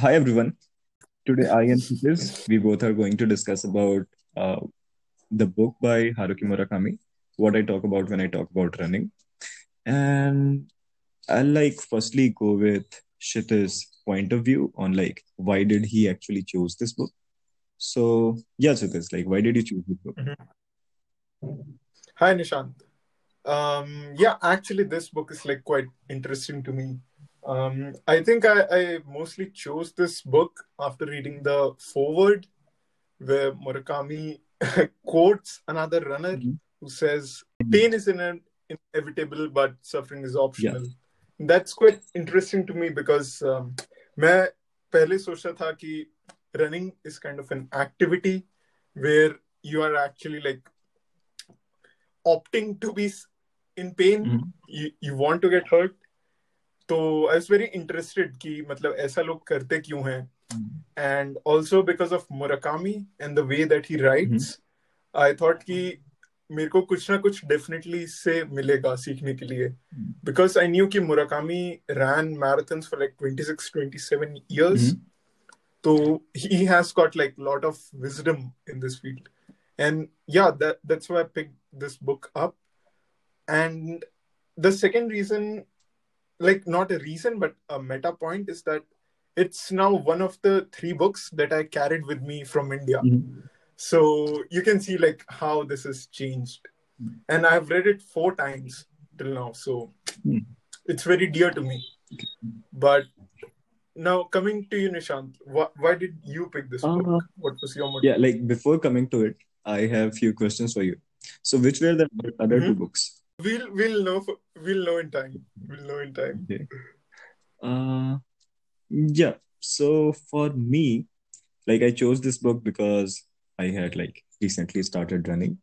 Hi everyone. Today I and Sutis, we both are going to discuss about uh, the book by Haruki Murakami, what I talk about when I talk about running. And I'll like firstly go with Shita's point of view on like why did he actually choose this book. So yeah, Shitas, like why did you choose this book? Hi Nishant. Um, yeah, actually, this book is like quite interesting to me. Um, I think I, I mostly chose this book after reading the foreword, where Murakami quotes another runner Mhm. who says, "Pain is in- inevitable, but suffering is optional." Yeah. That's quite interesting to me because um, मैं पहले सोचता था कि running is kind of an activity where you are actually like opting to be s- in pain Mhm. you, you want to get hurt तो I was very interested कि मतलब ऐसा लोग करते क्यों हैं? And also because of Murakami and the way that he writes I thought कि मेरे को कुछ ना कुछ डेफिनेटली इससे मिलेगा सीखने के लिए। बिकॉज़ आई न्यू कि Murakami ran marathons for like 26 27 years Mhm. so he has got like a lot of wisdom in this field. And yeah that that's why i picked this book up. And the second reason like not a reason but a meta point is that it's now one of the three books that i carried with me from india Mhm. so you can see like how this has changed and i've read it four times till now so Hmm. it's very dear to me but now coming to you nishant why, why did you pick this Uh, book what was your motive Yeah, like before coming to it, I have few questions for you. So which were the other two Mhm. books? We'll we'll know for, we'll know in time we'll know in time Okay. Uh, yeah. So for me, like I chose this book because I had like recently started running,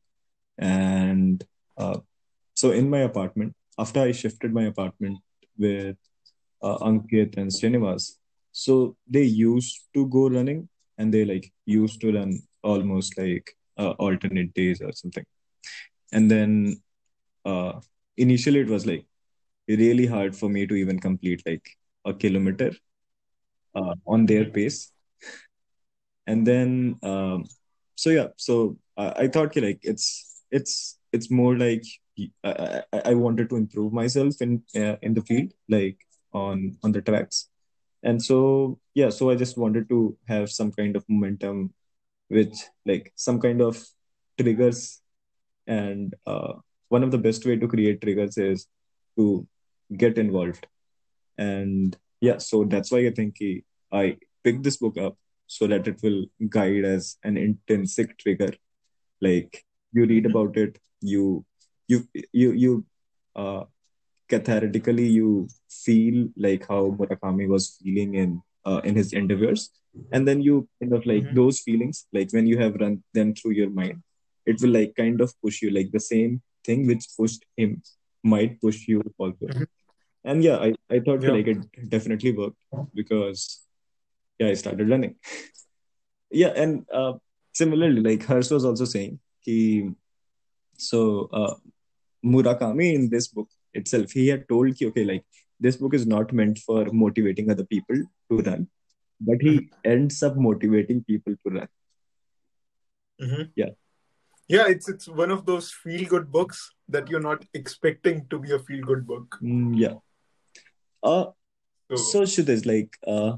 and uh, so in my apartment, after I shifted my apartment with uh, Ankit and Srinivas, so they used to go running, and they like used to run almost like uh, alternate days or something, and then uh, initially it was like really hard for me to even complete like a kilometer uh, on their pace. And then um, so yeah so I, I thought like it's it's it's more like I, I, I wanted to improve myself in uh, in the field like on on the tracks. And so yeah so I just wanted to have some kind of momentum which like some kind of triggers and uh, one of the best way to create triggers is to get involved and yeah so that's why i think i picked this book up so that it will guide as an intrinsic trigger like you read Mhm. about it you you you you uh cathartically you feel like how murakami was feeling in uh, in his endeavors and then you kind of like Mhm. those feelings like when you have run them through your mind it will like kind of push you like the same thing which pushed him might push you also Mhm. and yeah i, I thought Yeah. like it definitely worked because yeah i started running yeah and uh, similarly like hers was also saying he so uh, murakami in this book itself he had told ki, okay like this book is not meant for motivating other people to run but he ends up motivating people to run Mhm. yeah Yeah, it's it's one of those feel good books that you're not expecting to be a feel good book. Mm, yeah. Uh So, so Shudis, like uh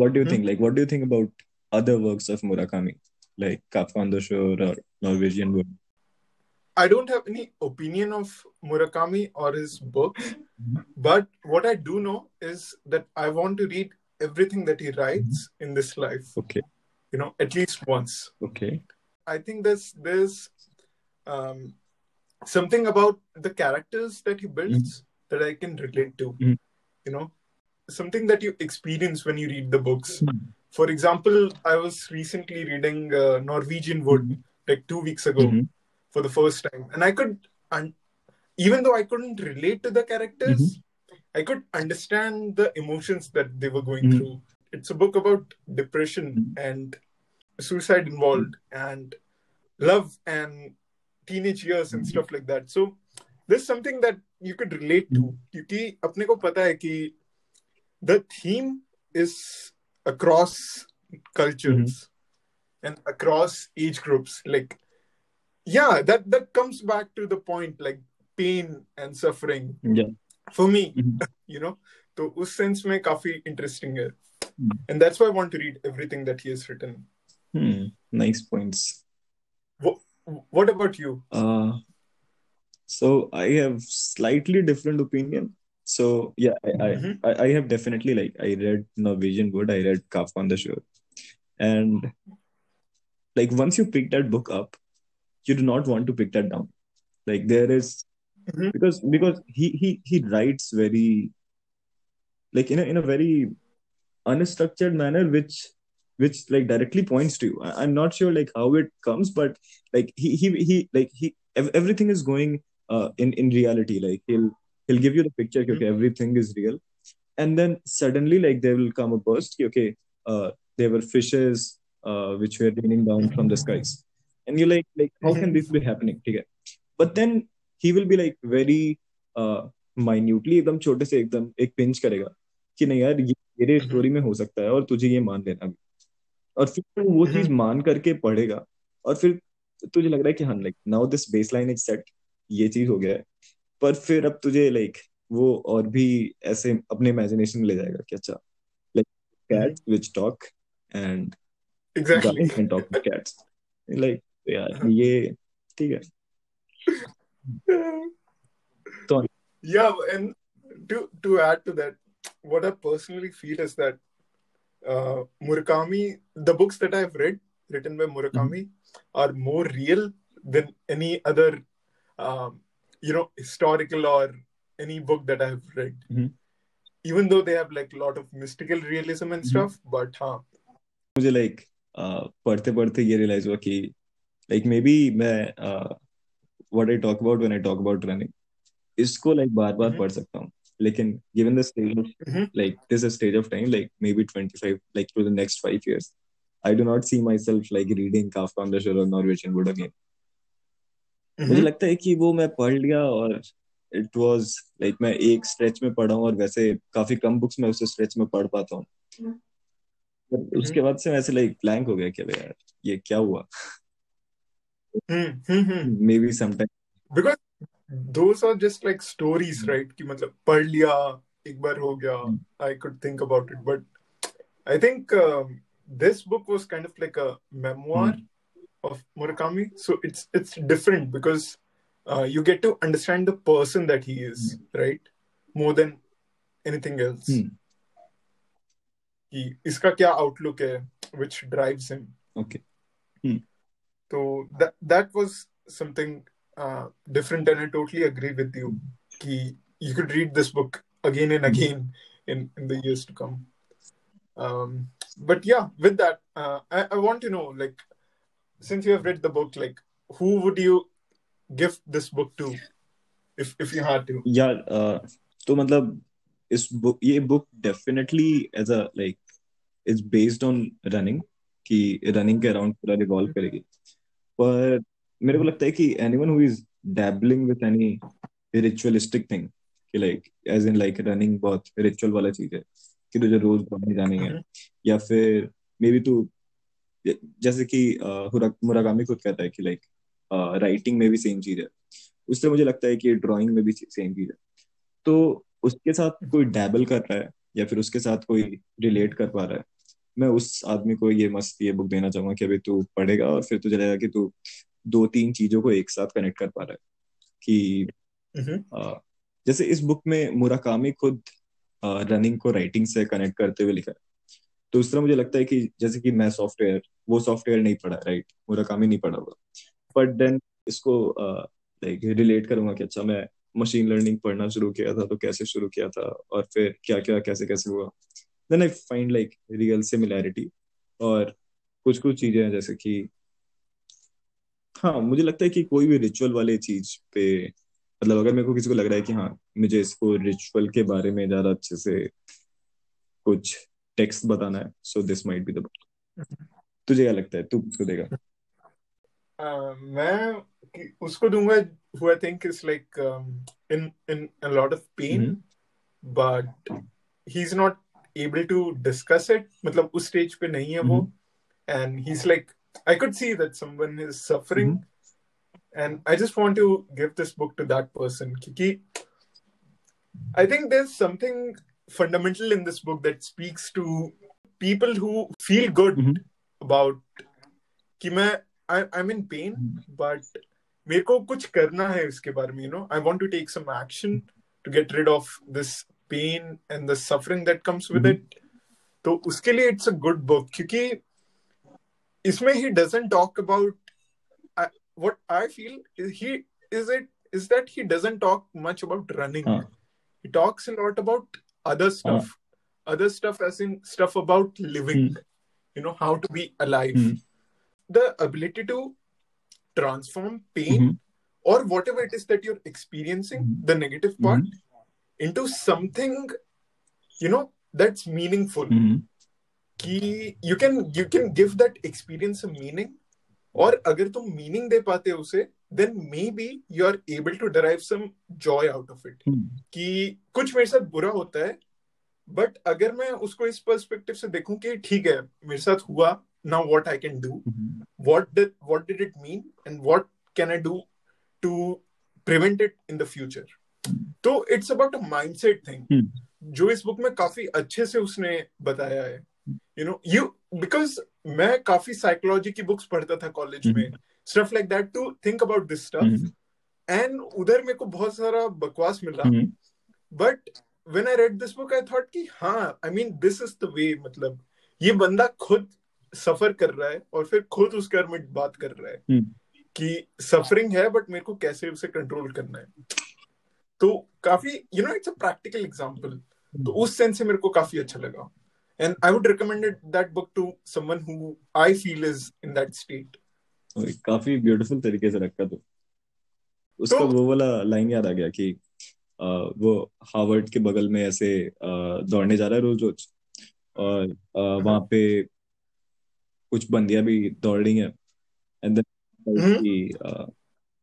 what do you Mhm. think like what do you think about other works of murakami? Like kafka on the shore or norwegian wood? I don't have any opinion of Murakami or his books, but what I do know is that I want to read everything that he writes in this life, okay. You know, at least once. okay I think there's there's um, something about the characters that he builds mm-hmm. that I can relate to. Mhm. You know, something that you experience when you read the books. Mm-hmm. For example, I was recently reading uh, Norwegian Wood mm-hmm. like two weeks ago for the first time, and I could, and even though I couldn't relate to the characters, I could understand the emotions that they were going through. It's a book about depression and suicide involved and love and teenage years and stuff like that. So there's something that you could relate to. क्योंकि अपने को पता है कि the theme is across cultures and across age groups like yeah that that comes back to the point like pain and suffering Yeah. for me Mhm. you know तो उस sense में काफी इंटरेस्टिंग है Hmm. and that's why I want to read everything that he has written Hmm. Nice points. what what about you Uh, so I have slightly different opinion. So yeah, I, I, Mhm. I, I have definitely like I read Norwegian Wood, I read Kafka on the Shore, and like once you pick that book up, you do not want to pick that down. Like there is Mhm. because because he he he writes very like in a in a very unstructured manner, which which like directly points to you. I, I'm not sure like how it comes, but like he he he like he ev- everything is going uh in in reality. Like he'll he'll give you the picture. Okay, okay, everything is real, and then suddenly like there will come a burst. ki, Okay, uh, there were fishes uh which were raining down from the skies, and you're like like how can this be happening? ठीक है? But then he will be like very uh minutely एकदम छोटे से एकदम एक pinch करेगा कि नहीं यार ये मेरे स्टोरी में हो सकता है और तुझे ये मान लेना भी और फिर तू वो चीज़ मान करके पढ़ेगा। और फिर तुझे लग रहा है कि हाँ like now this baseline is set ये चीज़ हो गया है। पर फिर अब तुझे लाइक वो और भी ऐसे अपने इमेजिनेशन में ले जाएगा कि अच्छा like cats which talk and guys can talk to cats like यार ये ठीक है। तो yeah and to to add to that what i personally feel is that uh, murakami the books that i've read written by murakami are more real than any other um, you know historical or any book that i've read Mhm. even though they have like a lot of mystical realism and Mhm. stuff but huh मुझे like पढ़ते पढ़ते ये realise हुआ कि like may be मैं what I talk about when I talk about running इसको like बार बार Mhm. पढ़ सकता हूँ लेकिन given the stage Mhm. like this is stage of time like maybe 25 like for the next five years i do not see myself like reading kafka on the shore or norwegian wood again मुझे Mhm. लगता है कि वो मैं पढ़ लिया और it was like मैं एक स्ट्रेच में पढ़ा हूँ और वैसे काफ़ी कम बुक्स में उस स्ट्रेच में पढ़ पाता हूँ पर उसके बाद से वैसे लाइक ब्लैंक हो गया कि यार ये क्या हुआ Hmm, hmm, hmm. Maybe sometime because those are just like stories mm. right कि मतलब पढ़ लिया एक बार हो गया Hmm. I could think about it but I think um, this book was kind of like a memoir mm. of Murakami so it's it's different because uh, you get to understand the person that he is mm. right more than anything else Hmm. कि इसका क्या outlook है which drives him okay So that that was something uh, different, and I totally agree with you. Ki you could read this book again and again in, in the years to come. Um, but yeah, with that, uh, I, I want to know, like, since you have read the book, like, who would you give this book to, if if you had to? यार अ, तो मतलब इस book ये book definitely as a like is based on running कि running के around पूरा revolve करेगी पर मेरे को लगता है कि anyone who is dabbling with any ritualistic thing कि like as in like running बहुत रिचुअल वाला चीज़ है कि तुझे रोज दौड़ने जानी है Mhm. या फिर मे बी तू जैसे कि मुराकामी खुद कहता है कि लाइक राइटिंग में भी सेम चीज़ है उससे मुझे लगता है कि ड्राइंग में भी सेम चीज़ है तो उसके साथ कोई डैबल कर रहा है या फिर उसके साथ कोई रिलेट कर पा रहा है मैं उस आदमी को ये मस्त ये बुक देना चाहूँगा कि अभी तू पढ़ेगा और फिर तुझे लगेगा कि तू दो तीन चीज़ों को एक साथ कनेक्ट कर पा रहा है कि Mhm. जैसे इस बुक में मुराकामी खुद रनिंग को राइटिंग से कनेक्ट करते हुए लिखा है। तो उस तरह मुझे लगता है कि जैसे कि मैं सॉफ्टवेयर वो सॉफ्टवेयर नहीं पढ़ा राइट मुराकामी नहीं पढ़ा हुआ। बट देन इसको लाइक रिलेट करूँगा कि अच्छा मैं मशीन लर्निंग पढ़ना शुरू किया था तो कैसे शुरू किया था और फिर क्या क्या कैसे कैसे हुआ? Then I find like real similarity और कुछ कुछ चीज़ें हैं जैसे कि हाँ मुझे लगता है कि कोई भी रिचुअल वाले चीज़ पे मतलब अगर मेरे को किसी को लग रहा है कि हाँ मुझे इसको रिचुअल के बारे में ज़्यादा अच्छे से कुछ टेक्स्ट बताना है so this might be the तुझे क्या लगता है? तू किसको देगा। Uh, मैं उसको दूँगा who I think is like um, in in a lot of pain, Mhm. but he's not able to discuss it. मतलब उस stage पे नहीं है वो। And he's like I could see that someone is suffering and I just want to give this book to that person क्योंकि I think there's something fundamental in this book that speaks to people who feel good about कि मैं I, I'm in pain but मेरे को कुछ करना है इसके बारे में you know I want to take some action to get rid of this pain and the suffering that comes with it तो उसके लिए इट्स अ गुड बुक क्योंकि इसमें he doesn't talk about what I feel he is it is that he doesn't talk much about running. Huh. He talks a lot about other stuff, other stuff as in stuff about living, you know, how to be alive. The ability to transform pain or whatever it is that you're experiencing, the negative part, into something, you know, that's meaningful. कि can you can give that experience a meaning और अगर तुम meaning दे पाते हो उसे then maybe you are able to derive some joy out of it कि कुछ मेरे साथ बुरा होता है बट अगर मैं उसको इस पर्सपेक्टिव से देखूँ कि ठीक है मेरे साथ हुआ now what I can do what did what did it mean? And what can i do to prevent it in the future? तो it's about a mindset thing जो इस बुक में काफ़ी अच्छे से उसने बताया है। यू नो यू बिकॉज़ मैं काफ़ी साइकोलॉजी की बुक्स पढ़ता था कॉलेज में stuff like that to think about this stuff and उधर मेरे को बहुत सारा बकवास मिला। But when I read this book I thought कि हाँ I mean this is the way मतलब ये बंदा खुद सफ़र कर रहा है और फिर खुद उस घर में बात कर रहा है कि सफरिंग है बट मेरे को कैसे उसे कंट्रोल करना है। तो काफ़ी you know it's a practical example तो उस सेंस से मेरे को काफ़ी अच्छा लगा। And I would recommend that book to someone who I feel is in that state काफ़ी ब्यूटीफुल तरीके से रखा तो। उसका वो वाला लाइन याद आ गया कि आ, वो हार्वर्ड के बगल में ऐसे दौड़ने जा रहा है रोज रोज। और वहाँ पे कुछ बंदियाँ भी दौड़ रही हैं। And then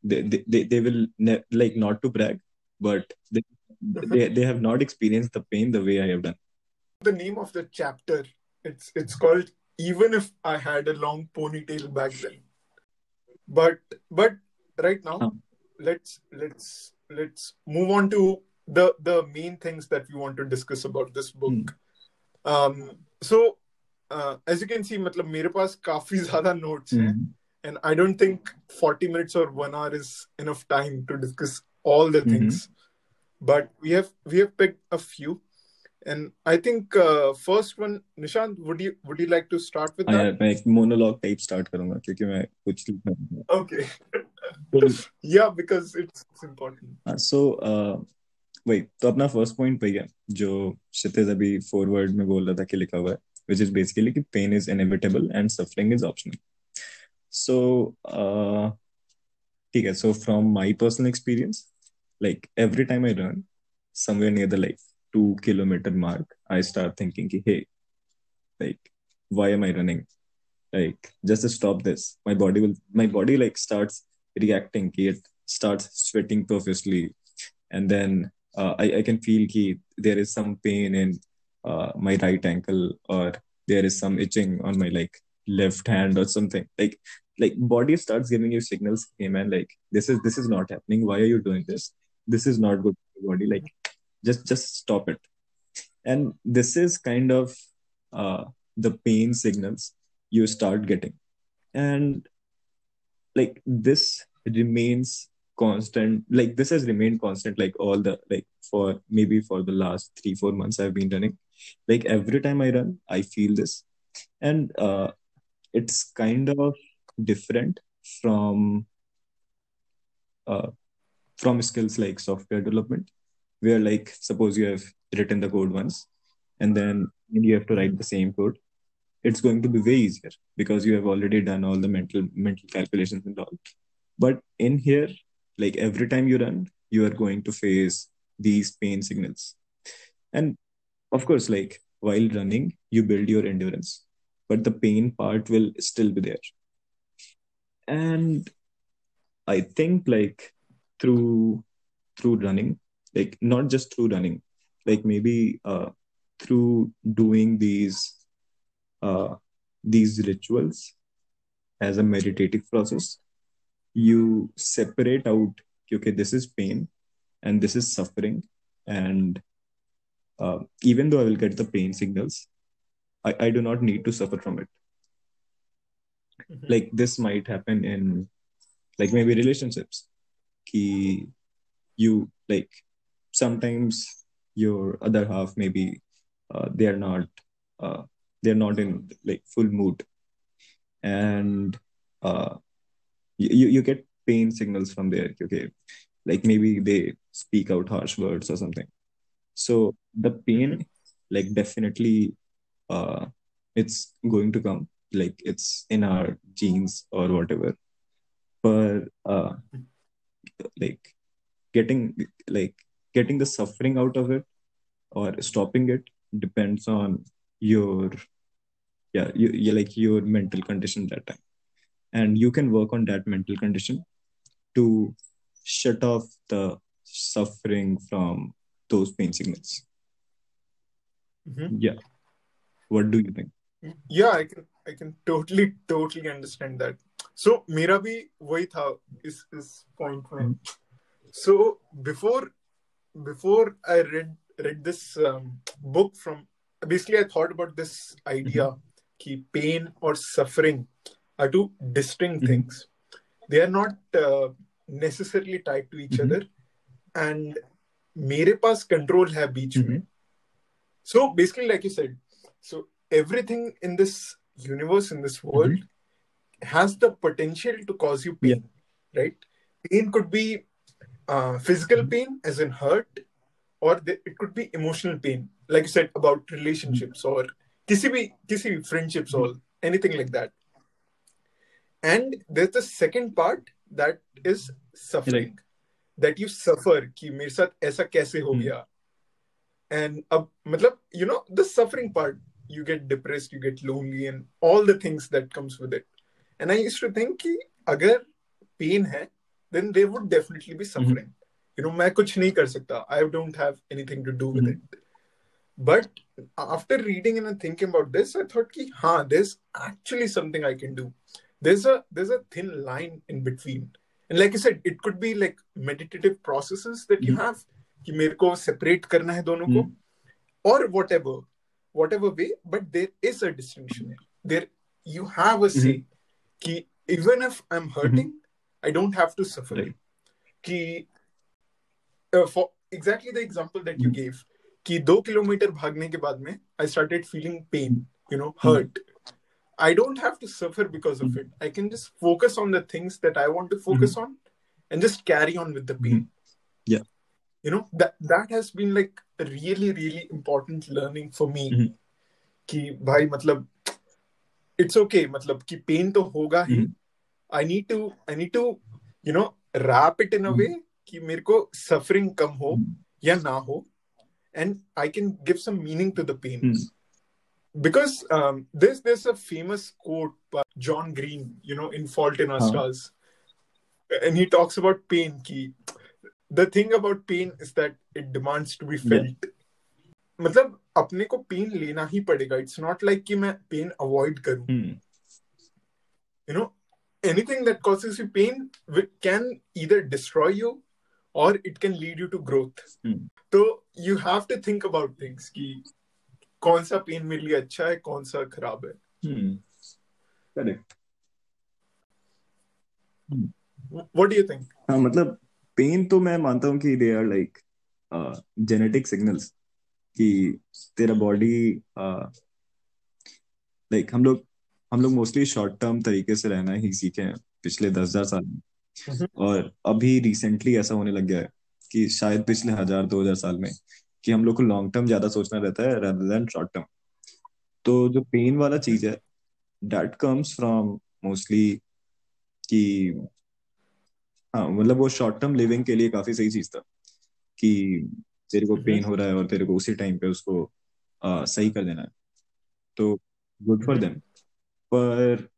they, they, they will ne- like not to brag but they, they they have not experienced the pain the way I have done. The name of the chapter it's it's called even if I had a long ponytail back then. But but right now Huh. let's let's let's move on to the the main things that we want to discuss about this book. Um so uh, as you can see मतलब मेरे पास काफी ज्यादा notes हैं and I don't think 40 minutes or one hour is enough time to discuss all the things. But we have we have picked a few, and I think uh, first one, Nishant, would you would you like to start with हाँ that? यार मैं एक monologue type start करूंगा क्योंकि मैं कुछ लिखना Okay. yeah, because it's, it's important. सो वही तो अपना फर्स्ट पॉइंट वही है जो क्षितिज अभी फॉरवर्ड में बोल रहा था कि लिखा हुआ है विच इज बेसिकली कि pain is inevitable and suffering is optional so ठीक है so from my personal experience like every time I run somewhere near the like two kilometer mark, I start thinking, hey, like, why am I running? Like, just to stop this, my body will, my body like starts reacting, it starts sweating profusely, and then uh, I, I can feel ki there is some pain in uh, my right ankle or there is some itching on my like left hand or something. Like like body starts giving you signals hey man like this is this is not happening. Why are you doing this? This is not good for your body. Like just just stop it. And this is kind of uh, the pain signals you start getting. And like this remains constant like this has remained constant like all the like for maybe for the last three four months i've been running. Like every time i run i feel this. And uh, it's kind of different from uh, from skills like software development where like suppose you have written the code once and then you have to write the same code it's going to be way easier because you have already done all the mental mental calculations and all. But in here like every time you run you are going to face these pain signals. And of course like while running you build your endurance but the pain part will still be there. And i think like through through running like not just through running like maybe uh through doing these uh, these rituals as a meditative process you separate out okay this is pain and this is suffering and uh, even though i will get the pain signals I, I do not need to suffer from it mm-hmm. like this might happen in like maybe relationships Ki you like sometimes your other half maybe uh, they are not uh, they're not in like full mood. And uh, you, you get pain signals from there okay? Like maybe they speak out harsh words or something. So the pain like definitely uh it's going to come. Like it's in our genes or whatever. But uh like getting like getting the suffering out of it or stopping it depends on your yeah you, you like your mental condition that time and you can work on that mental condition to shut off the suffering from those pain signals mm-hmm. yeah what do you think yeah i can i can totally totally understand that so मेरा भी वही था इस इस point में so before before i read read this um, book from basically i thought about this idea mm-hmm. ki pain or suffering are two distinct mm-hmm. things they are not uh, necessarily tied to each mm-hmm. other and मेरे पास control है बीच में so basically like you said so everything in this universe in this world has the potential to cause you pain yeah. right pain could be uh, physical pain as in hurt or the, it could be emotional pain like you said about relationships or kisi bhi, kisi bhi friendships or anything like that and there's the second part that is suffering right. that you suffer कि मेरे साथ ऐसा कैसे हो गया and अब मतलब you know the suffering part you get depressed you get lonely and all the things that comes with it and I used to think कि अगर pain है then they would definitely be suffering. Mm-hmm. You know, मैं कुछ नहीं कर सकता. I don't have anything to do with mm-hmm. it. But after reading and thinking about this, I thought कि हाँ, there's actually something I can do. There's a there's a thin line in between. And like I said, it could be like meditative processes that you mm-hmm. have कि मेरे को separate करना है दोनों को or whatever whatever way but there is a distinction there you have a say कि even if I'm hurting I don't have to suffer. Right. Ki, uh, for exactly the example that you hmm. gave, कि दो kilometre भागने के बाद में I started feeling pain, you know, hmm. hurt. I don't have to suffer because of hmm. it. I can just focus on the things that I want to focus on and just carry on with the pain. Yeah. You know, that that has been like a really, really important learning for me. कि भाई मतलब it's okay मतलब कि pain तो होगा ही I need to I need to you know wrap it in a way कि मेरे को सफरिंग कम हो या ना हो and I can give some meaning to the pain. Mm. Because um, there's there's a famous quote by John Green, you know, in Fault in Our huh. Stars, and he talks about pain. Ki, the thing about pain is that it demands to be felt. Yeah. मतलब अपने को pen लेना ही पड़ेगा it's not like कि मैं pain avoid करूं you know anything that causes you pain can either destroy you or it can lead you to growth hmm. so you have to think about things कि कौन सा pen मेरे लिए अच्छा है कौन सा खराब है correct what do you think हाँ मतलब पेन तो मैं मानता हूँ कि they are like genetic signals कि तेरा बॉडी लाइक हम लोग हम लोग मोस्टली शॉर्ट टर्म तरीके से रहना ही सीखे हैं पिछले दस हज़ार साल में हम्म। और अभी रिसेंटली ऐसा होने लग गया है कि शायद पिछले हज़ार दो हज़ार साल में कि हम लोग को लॉन्ग टर्म ज़्यादा सोचना रहता है रादर देन शॉर्ट टर्म तो जो पेन वाला चीज़ है डेट कम्स फ्रॉम मोस्टली कि हाँ मतलब वो शॉर्ट टर्म लिविंग के लिए काफ़ी सही चीज़ था कि तेरे को पेन। हो रहा है और तेरे को उसी टाइम पे उसको आ, सही कर देना है तो good for them पर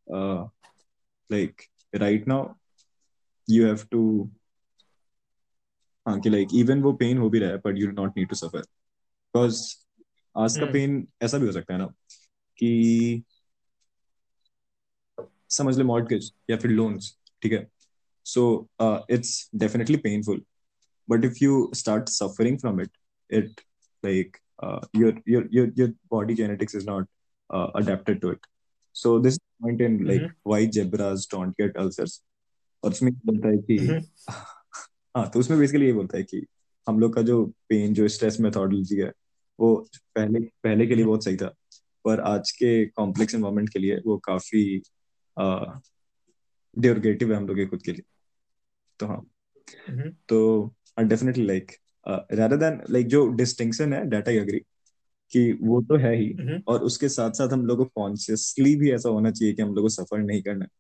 like right now you have to हाँ कि लाइक इवन वो पेन हो भी रहा है but you not need to suffer because आज का पेन हम्म ऐसा भी हो सकता है ना कि समझ ले मॉर्गेज या फिर लोन्स ठीक है so it's definitely painful but if you start suffering from it it like uh, your your your your body genetics is not uh, adapted to it so this point in like hmm why zebras don't get ulcers. और उसमें बोलता है कि हम्म हाँ तो उसमें basically ये बोलता है कि हम लोग का जो पेन जो स्ट्रेस मेथोडोलॉजी है वो पहले पहले के लिए बहुत सही था। पर आज के कॉम्प्लेक्स एनवायरनमेंट के लिए वो काफ़ी डिरोगेटिव है हम लोग के खुद के लिए। तो हाँ। हम्म तो definitely like rather than like जो डिस्टिंक्शन है डेट एग्री कि वो तो है ही। हम्म। और उसके साथ साथ हम लोग को कॉन्शियसली भी ऐसा होना चाहिए कि हम लोगों को सफ़र नहीं करना है।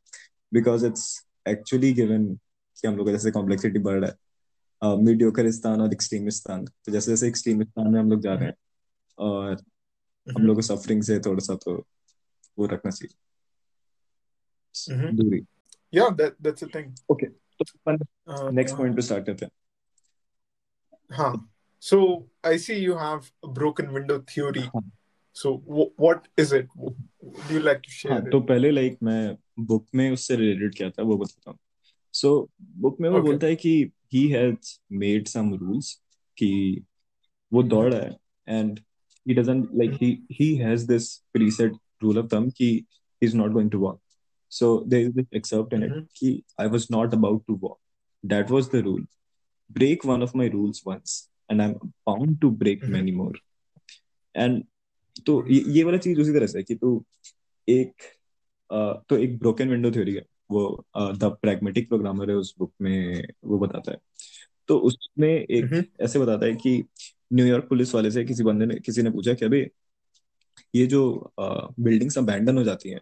बिकॉज़ इट्स एक्चुअली गिवन कि हम लोग जैसे कॉम्प्लेक्सिटी बढ़ रहा है। मीडियोकरिस्तान और एक्सट्रीमिस्तान तो जैसे जैसे एक्सट्रीमिस्तान में हम लोग जा रहे हैं और हम हम्म। लोग को सफरिंग से थोड़ा सा तो वो रखना चाहिए। हम्म। दूरी। Yeah that that's a thing. Okay तो uh, नेक्स्ट पॉइंट पे स्टार्ट करते हैं। huh so i see you have a broken window theory हाँ so w- what is it do you like to share हाँ it तो पहले like मैं book में उससे रिलेटेड क्या था वो बताता हूँ सो बुक में वो okay बोलता है कि he has made some rules कि वो हम्म दौड़ रहा है and he doesn't like he he has this preset rule of thumb कि he's not going to walk so there is this excerpt in it हम्म कि I was not about to walk that was the rule break one of my rules once and I'm bound to break hmm many more. And तो ये, ये वाला चीज़ उसी तरह से कि तू एक तो एक ब्रोकन विंडो थ्योरी है। वो द प्रैग्मेटिक प्रोग्रामर है उस बुक में वो बताता है। तो उसमें एक हम्म ऐसे बताता है कि न्यूयॉर्क पुलिस वाले से किसी बंदे ने किसी ने पूछा कि अभी ये जो बिल्डिंग्स अबैंडन हो जाती हैं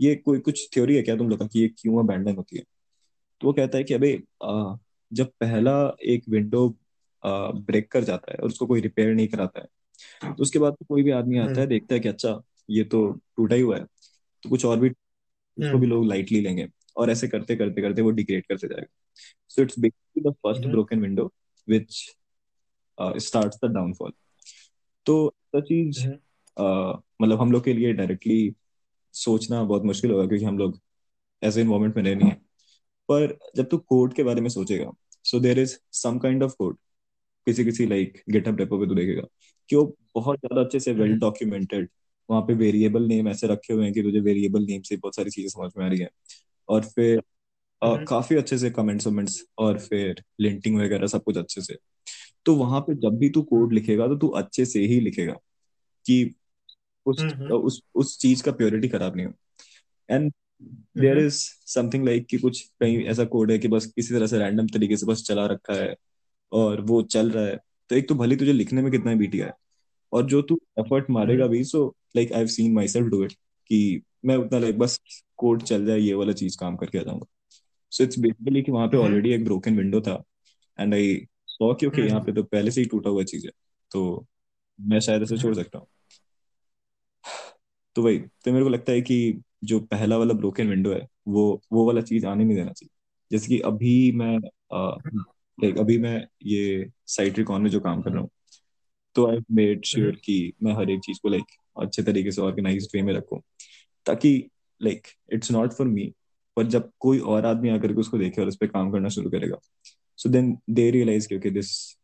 ये कोई कुछ थ्योरी है क्या तुम लोग का कि ये क्यों अबैंडन होती है? तो वो कहता है कि अबे अ, जब पहला एक विंडो ब्रेक कर जाता है और उसको कोई रिपेयर नहीं कराता है। तो उसके बाद तो कोई भी आदमी आता है हम्म। देखता है कि अच्छा ये तो टूटा ही हुआ है। तो कुछ और भी उसको भी हम्म। लोग लाइटली लेंगे और ऐसे करते करते करते वो डिग्रेड करते जाएगा। So it's basically the first broken window which starts the downfall तो ऐसा चीज़ हम्म। मतलब हम लोग के लिए डायरेक्टली सोचना बहुत मुश्किल होगा क्योंकि हम लोग एज ऐसे इन्वायरमेंट में रह नहीं है। पर जब तू कोड के बारे में सोचेगा so there is some kind of code किसी किसी लाइक गिटहब रेपो पे तू देखेगा। कि वो बहुत ज़्यादा अच्छे से वेल हम्म। डॉक्यूमेंटेड वहाँ पे वेरिएबल नेम ऐसे रखे हुए हैं कि तुझे वेरिएबल नेम से बहुत सारी चीज़ें समझ में आ रही है। और फिर अ, हम्म। काफ़ी अच्छे से कमेंट्स वमेंट्स और फिर लिंटिंग वगैरह सब कुछ अच्छे से। तो वहाँ पे जब भी तू कोड लिखेगा तो तू अच्छे से ही लिखेगा कि उस हम्म उस उस चीज़ का प्योरिटी खराब नहीं हो। And there hmm. Is something like कि कुछ कहीं ऐसा कोड है कि बस किसी तरह से रैंडम तरीके से बस चला रखा है। और वो चल रहा है। तो एक तो भले तुझे लिखने में कितना बीटिया है और जो तू एफर्ट मारेगा हम्म भी so like I have seen myself do it कि मैं उतना लाइक बस कोड चल जाए ये वाला चीज़ काम करके आ जाऊँगा। सो इट्स बेसिकली कि वहाँ पे हम्म। ऑलरेडी एक ब्रोकन विंडो था एंड आई सॉ कि ओके यहाँ हम्म पे तो पहले से ही टूटा हुआ चीज़ है तो मैं शायद ऐसे छोड़ हम्म। सकता हूँ। तो वही तो मेरे को लगता है कि जो पहला वाला ब्रोकन विंडो है वो वो वाला चीज़ आने नहीं देना चाहिए। जैसे कि अभी मैं लाइक अभी मैं ये साइट रिकॉन में जो काम कर रहा हूँ तो आई मेड श्योर कि मैं हर एक चीज़ को लाइक अच्छे तरीके से ऑर्गेनाइज वे में रखूँ। ताकि like it's not for me पर जब कोई और आदमी आकर के उसको देखे और उस पर काम करना शुरू करेगा सो देन दे रियलाइज़ कि okay this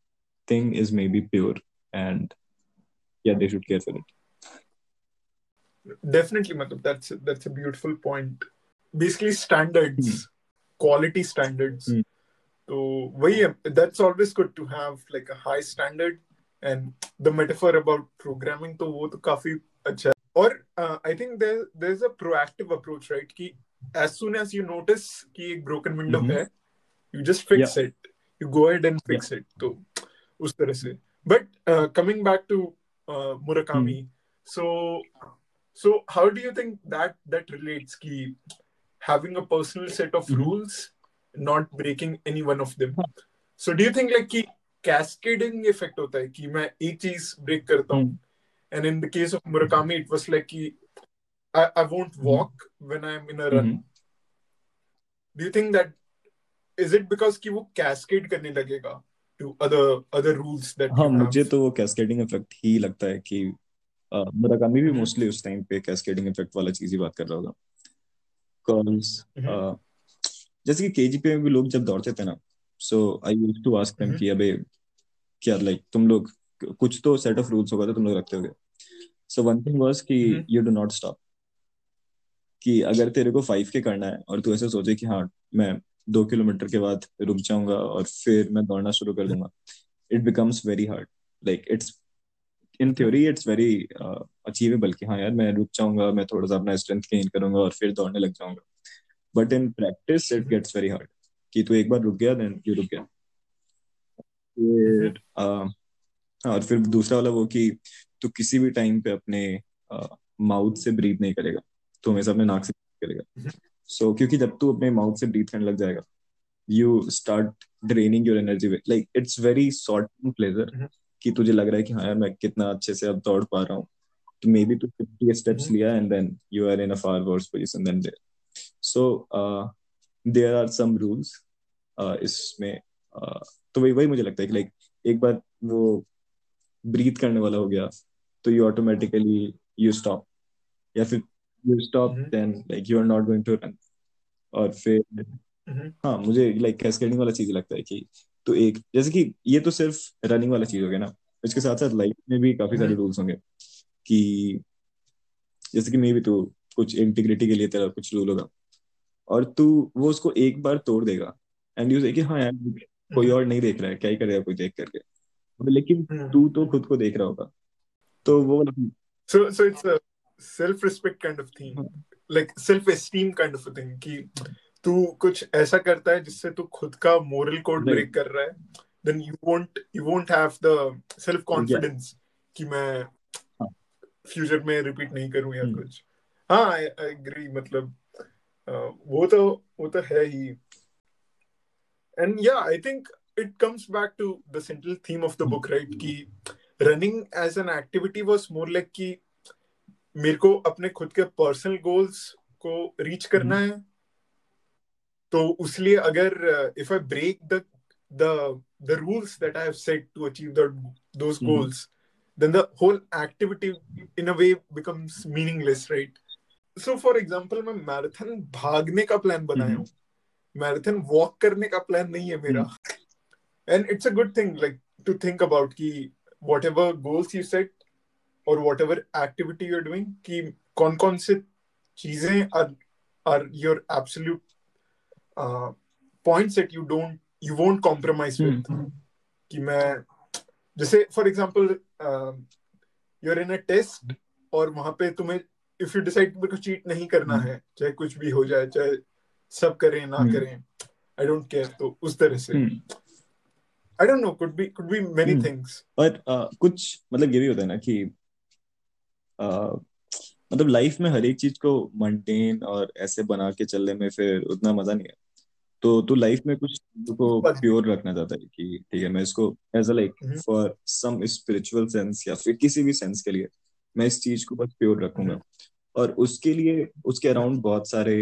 thing is maybe pure and या they should care for it definitely matlab that's that's a beautiful point. Basically standards quality standards. Hmm. so वही है that's always good to have like a high standard and the metaphor about programming तो वो तो काफी अच्छा है और uh, I think there there's a proactive approach right कि as soon as you notice कि एक broken window Mhm. है you just fix it you go ahead and fix it तो उस तरह से but uh, coming back to uh, Murakami so so how do you think that that relates ki having a personal set of Mhm. rules not breaking any one of them so do you think like कि cascading effect होता है कि मैं एक चीज़ break करता हूँ and in the case of Murakami it was like कि I, I won't walk when I'm in a run Mhm. do you think that is it because कि वो cascade करने लगेगा to other other rules that हाँ मुझे तो वो cascading effect ही लगता है कि मुराकामी भी हम्म। मोस्टली उस टाइम पे कैस्केडिंग इफ़ेक्ट वाला चीज़ ही बात कर रहा होगा हम्म। जैसे कि केजीपी में भी लोग जब दौड़ते थे ना so I use to ask them. कि अबे क्या लाइक तुम लोग कुछ तो सेट ऑफ़ रूल्स होगा तो तुम लोग रखते होगे सो वन थिंग वाज कि। यू डू नॉट स्टॉप कि अगर तेरे को फाइव के करना है और तू ऐसे सोचे कि हाँ मैं दो किलोमीटर के बाद रुक जाऊँगा और फिर मैं दौड़ना शुरू कर दूँगा it becomes very hard like it's in theory it's very achievable कि हाँ यार मैं रुक जाऊँगा मैं थोड़ा सा अपना स्ट्रेंथ गेन करूँगा और फिर दौड़ने लग जाऊँगा but in practice it gets very hard कि तू एक बार रुक गया देन यू रुक गया। फिर और फिर दूसरा वाला वो कि तू किसी भी टाइम पे अपने माउथ से ब्रीथ नहीं करेगा। तू हमेशा अपने नाक से करेगा। सो so, क्योंकि जब तू अपने माउथ से ब्रीथ करने लग जाएगा you start draining your energy like it's very short term pleasure कि तुझे लग रहा है कि हाँ यार मैं कितना अच्छे से अब दौड़ पा रहा हूँ। तो मे बी तू फिफ्टी स्टेप्स लिया and then you are in a far worse position than there so there are some rules इसमें uh, तो वही वही मुझे लगता है कि लाइक एक बार वो ब्रीथ करने वाला हो गया तो यू ऑटोमेटिकली यू स्टॉप या फिर you stop hmm. Then like you are not going to run और फिर हम्म। हाँ मुझे लाइक कैस्केडिंग वाला चीज़ लगता है कि तो एक जैसे कि ये तो सिर्फ़ रनिंग वाला चीज़ हो गया ना इसके साथ साथ लाइफ में भी काफ़ी सारे हम्म। रूल्स होंगे कि जैसे कि मे भी तो कुछ इंटीग्रिटी के लिए तेरा कुछ रूल होगा और तू वो उसको एक बार तोड़ देगा एंड यू कि हाँ यार कोई और नहीं देख रहा है क्या ही करेगा कोई देख करके लेकिन हम्म। तू तो खुद को देख रहा होगा तो वो So, so it's a self-respect kind of thing, हाँ। like self-esteem kind of a thing कि तू कुछ ऐसा करता है जिससे तू खुद का code Right. break कर रहा है, then you won't you won't have the self-confidence कि मैं हाँ। फ्यूचर में रिपीट नहीं करूँ या हम्म। कुछ हाँ आई एग्री मतलब वो तो वो तो है ही। एंड या I think it comes back to the central theme of the book right कि running as an activity was more like कि मेरे को अपने खुद के पर्सनल गोल्स को रीच करना mm-hmm. है। तो उसलिए अगर if I break the the the rules that I have set to achieve the those goals then the whole activity in a way becomes meaningless right So, for example, मैं marathon भागने का plan बनाया Mhm. हूँ। Marathon walk करने का plan नहीं है मेरा। And it's a good thing like to think about कि whatever goals you set और whatever activity you are doing कि कौन कौन से चीज़ें are are your absolute points that you don't you won't compromise with कि मैं जैसे for example you are in a test और वहाँ पे तुम्हें इफ़ यू डिसाइड मेरे को चीट नहीं करना हम्म। है चाहे कुछ भी हो जाए चाहे सब करें ना हम्म। करें आई डोंट केयर तो उस तरह से I don't know could be could be many. Things uh, कुछ मतलब ये भी होता है ना कि अ, मतलब लाइफ में हर एक चीज़ को मेंटेन और ऐसे बना के चलने में फिर उतना मज़ा नहीं है तो तू लाइफ में कुछ को प्योर रखना चाहता है कि ठीक है मैं इसको as a like. For some spiritual sense या फिर किसी भी सेंस के लिए मैं इस चीज़ को बस प्योर रखूँगा और उसके लिए उसके अराउंड बहुत सारे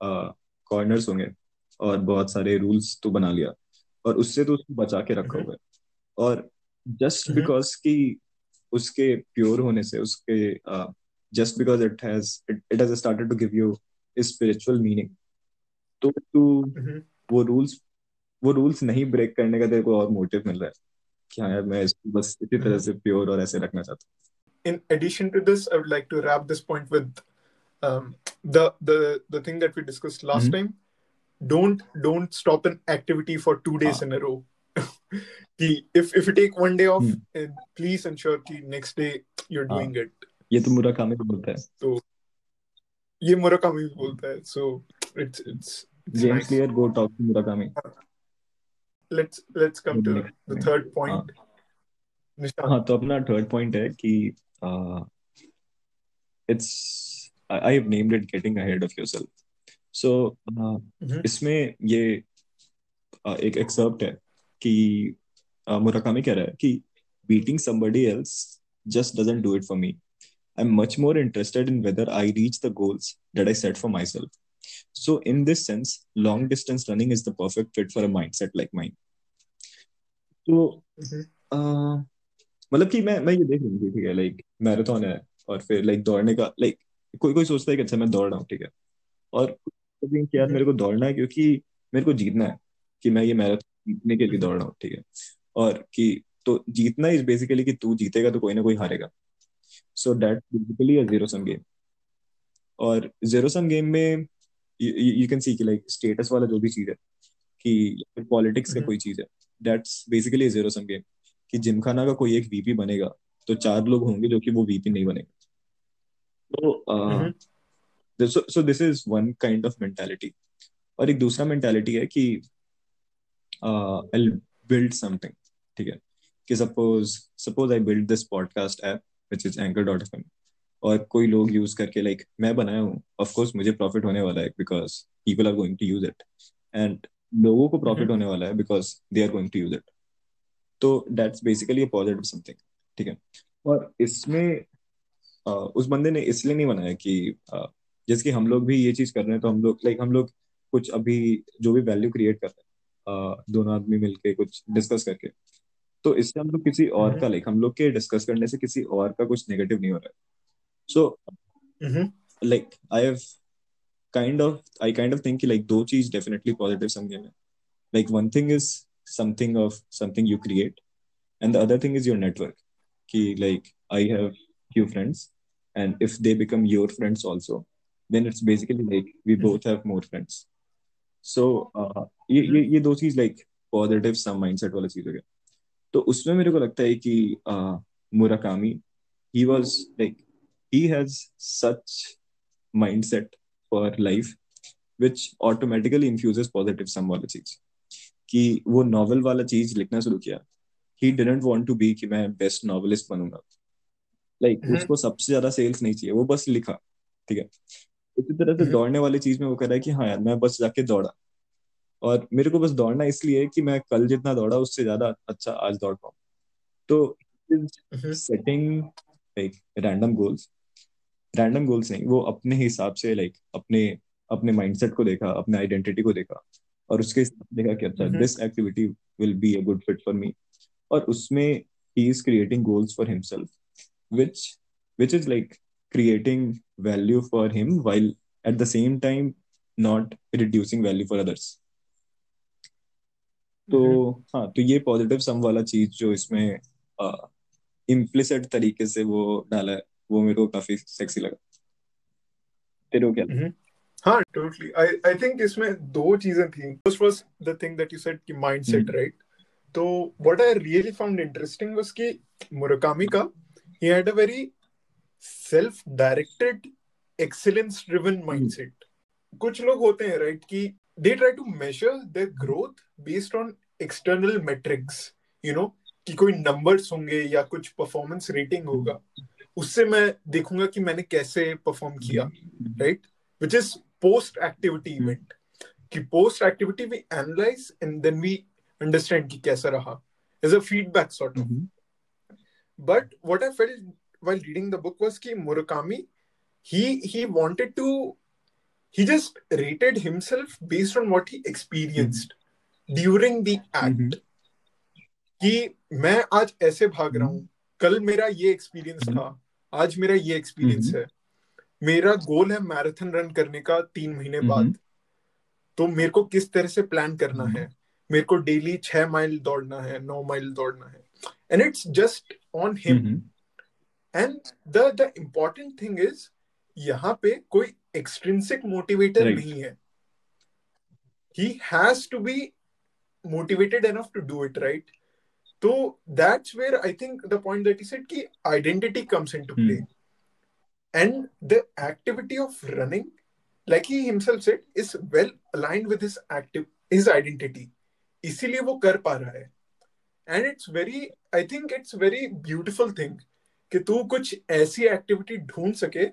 कॉर्नर्स होंगे और बहुत सारे रूल्स तो बना लिया और उससे तो उसको बचा के रखा हम्म। हुआ है और जस्ट हम्म। बिकॉज़ कि उसके प्योर होने से उसके just because it has it has started to give you spiritual meaning तो तू हम्म। वो रूल्स वो रूल्स नहीं ब्रेक करने का तेरे को और मोटिव मिल रहा है कि हाँ यार मैं इसको बस इसी तरह से प्योर और ऐसे रखना चाहता हूँ in addition to this, I would like to wrap this point with um, the the the thing that we discussed last Mhm. time. Don't don't stop an activity for two days हाँ. in a row. कि if if you take one day off, hmm. and please ensure कि next day you're हाँ. doing it. ये तो मुरा काम बोलता है तो ये मुराकामी भी बोलता है. So it's it's it's James nice. Clear go talk to Murakami Let's let's come to the third point. Nishant. हाँ तो अपना थर्ड पॉइंट है कि It's I have named it getting ahead of yourself so Mhm. इसमें ये uh, एक excerpt है कि uh, मुराकामी कह रहा है कि beating somebody else just doesn't do it for me I'm much more interested in whether I reach the goals that I set for myself. So, in this sense, long distance running is the perfect fit for a mindset like mine. So, Mhm. uh, मतलब कि मैं मैं ये देख लूँ ठीक है like marathon है और फिर लाइक दौड़ने का लाइक कोई कोई सोचता है कि अच्छा मैं दौड़ रहा हूँ ठीक है। और कि यार मेरे को दौड़ना है क्योंकि मेरे को जीतना है कि मैं ये मैराथन जीतने के लिए दौड़ रहा हूँ ठीक है। और कि तो जीतना इज़ बेसिकली कि तू जीतेगा तो कोई ना कोई हारेगा। So that basically a zero sum game और ज़ीरो सम गेम में यू कैन सी कि लाइक स्टेटस वाला जो भी चीज़ है कि पॉलिटिक्स का कोई चीज़ है that's basically zero sum game कि जिमखाना का कोई एक वीपी बनेगा तो चार लोग होंगे जो कि वो वीपी नहीं बनेगा। तो so this is one kind of mentality और एक दूसरा मेंटालिटी है कि आई बिल्ड समथिंग ठीक है? कि suppose suppose I build this podcast app which is Anchor dot F और कोई लोग यूज़ करके लाइक like, मैं बनाया हूँ ऑफकोर्स मुझे प्रॉफिट होने वाला है because people are going to use it and लोगों को प्रॉफिट होने वाला है because they are going to use it तो दैट्स बेसिकली पॉजिटिव समथिंग ठीक है? और इसमें उस बंदे ने इसलिए नहीं बनाया कि जैसे कि हम लोग भी ये चीज़ कर रहे हैं तो हम लोग लाइक हम लोग कुछ अभी जो भी वैल्यू क्रिएट कर रहे हैं दोनों आदमी मिलके कुछ डिस्कस करके। तो इससे हम लोग किसी और का लाइक हम लोग के डिस्कस करने से किसी और का कुछ नेगेटिव नहीं हो रहा है। So like I have kind of I kind of think like दो चीज़ डेफिनेटली पॉजिटिव समझे में। Like one thing is something of something you create and the other thing is your network कि like I have few friends and if they become your friends also then it's basically like we both have more friends so uh, ये ये ये दो चीज like positive सम mindset वाला चीज हो गया तो उसमें मेरे को लगता है कि Murakami he was like he has such mindset for life which automatically infuses positive some वाला चीज कि वो नॉवल वाला चीज़ लिखना शुरू किया। He didn't want to be कि मैं बेस्ट नॉवलिस्ट बनूँगा। लाइक like, उसको सबसे ज़्यादा सेल्स नहीं चाहिए वो बस लिखा ठीक है? इसी तरह से दौड़ने वाली चीज़ में वो कह रहा है कि हाँ यार मैं बस जाके दौड़ा। और मेरे को बस दौड़ना इसलिए कि मैं कल जितना दौड़ा उससे ज़्यादा अच्छा आज दौड़ पाऊँ। तो setting like random goals random goals नहीं वो अपने हिसाब से लाइक अपने अपने माइंडसेट को देखा अपने आइडेंटिटी को देखा। और उसके हिसाब देखा कि अच्छा this activity will be a good fit for me और उसमें ही is creating goals for himself which which is like creating value for him while at the same time not reducing value for others. तो हाँ तो ये positive सम वाला चीज़ जो इसमें implicit तरीके से वो डाला है वो मेरे को काफ़ी सेक्सी लगा। तेरे को क्या? हाँ टोटली आई आई थिंक इसमें दो चीज़ें थी. First was the thing that you said कि माइंडसेट राइट तो what I really found interesting was कि मुराकामी का he had a very self directed excellence driven hmm. कुछ लोग होते हैं राइट कि they try to measure their growth based on external metrics you know कि कोई नंबर्स होंगे या कुछ परफॉर्मेंस रेटिंग होगा। उससे मैं देखूँगा कि मैंने कैसे परफॉर्म किया right which is post activity event कि post activity we analyse and then we understand कि कैसा रहा. Is a feedback sort of but what I felt while reading the book was कि Murakami he he wanted to he just rated himself based on what he experienced during the act कि मैं आज ऐसे भाग रहा हूँ mm-hmm. कल मेरा ये एक्सपीरियंस mm-hmm. था आज मेरा ये एक्सपीरियंस mm-hmm. है. मेरा गोल है मैराथन रन करने का तीन महीने हम्म, बाद। हम्म। तो मेरे को किस तरह से प्लान करना हम्म, है? मेरे को डेली छ माइल दौड़ना है नौ माइल दौड़ना है। And it's just on him and the important thing is यहाँ पे कोई एक्सट्रिंसिक मोटिवेटर नहीं है। He has to be motivated enough to do it right तो that's where I think the point that is it की identity comes into play and the activity of running like he himself said is well aligned with his active his identity. इसीलिए वो कर पा रहा है। And it's very I think it's very beautiful thing कि तू कुछ ऐसी एक्टिविटी ढूंढ सके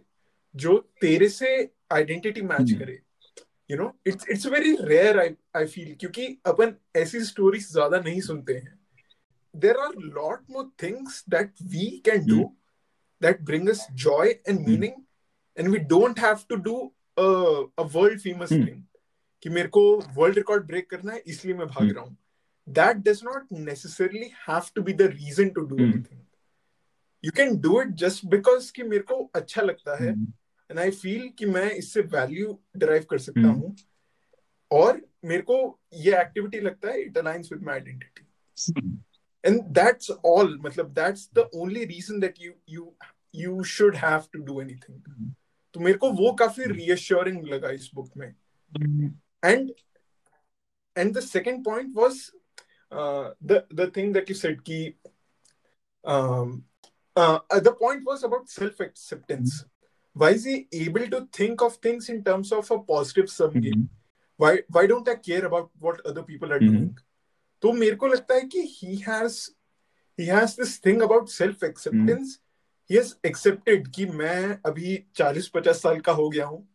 जो तेरे से आइडेंटिटी मैच hmm. करे। You know it's it's very rare I I feel क्योंकि अपन ऐसी स्टोरीज ज़्यादा नहीं सुनते हैं। There are lot more things that we can do that bring us joy and meaning and we don't have to do a world famous thing कि मेरे को वर्ल्ड रिकॉर्ड ब्रेक करना है इसलिए मैं भाग hmm. रहा हूँ। That does not necessarily have to be the reason to do mm. anything. You can do it just because कि मेरे को अच्छा लगता है एंड आई फील कि मैं इससे वैल्यू डिराइव कर सकता। हूँ। और मेरे को ये एक्टिविटी लगता है it aligns with my identity and that's all मतलब that's the only reason that you you you should have to do anything तो मेरे को वो काफी रीअश्योरिंग लगा इस बुक में and and the second point was uh, the the thing that you said ki um uh, uh, the point was about self acceptance why is he able to think of things in terms of a positive sum game why why don't i care about what other people are Mhm. doing तो मेरे को लगता है कि he has he has this thing about self acceptance he has accepted कि मैं अभी 40 50 साल का हो गया हूँ।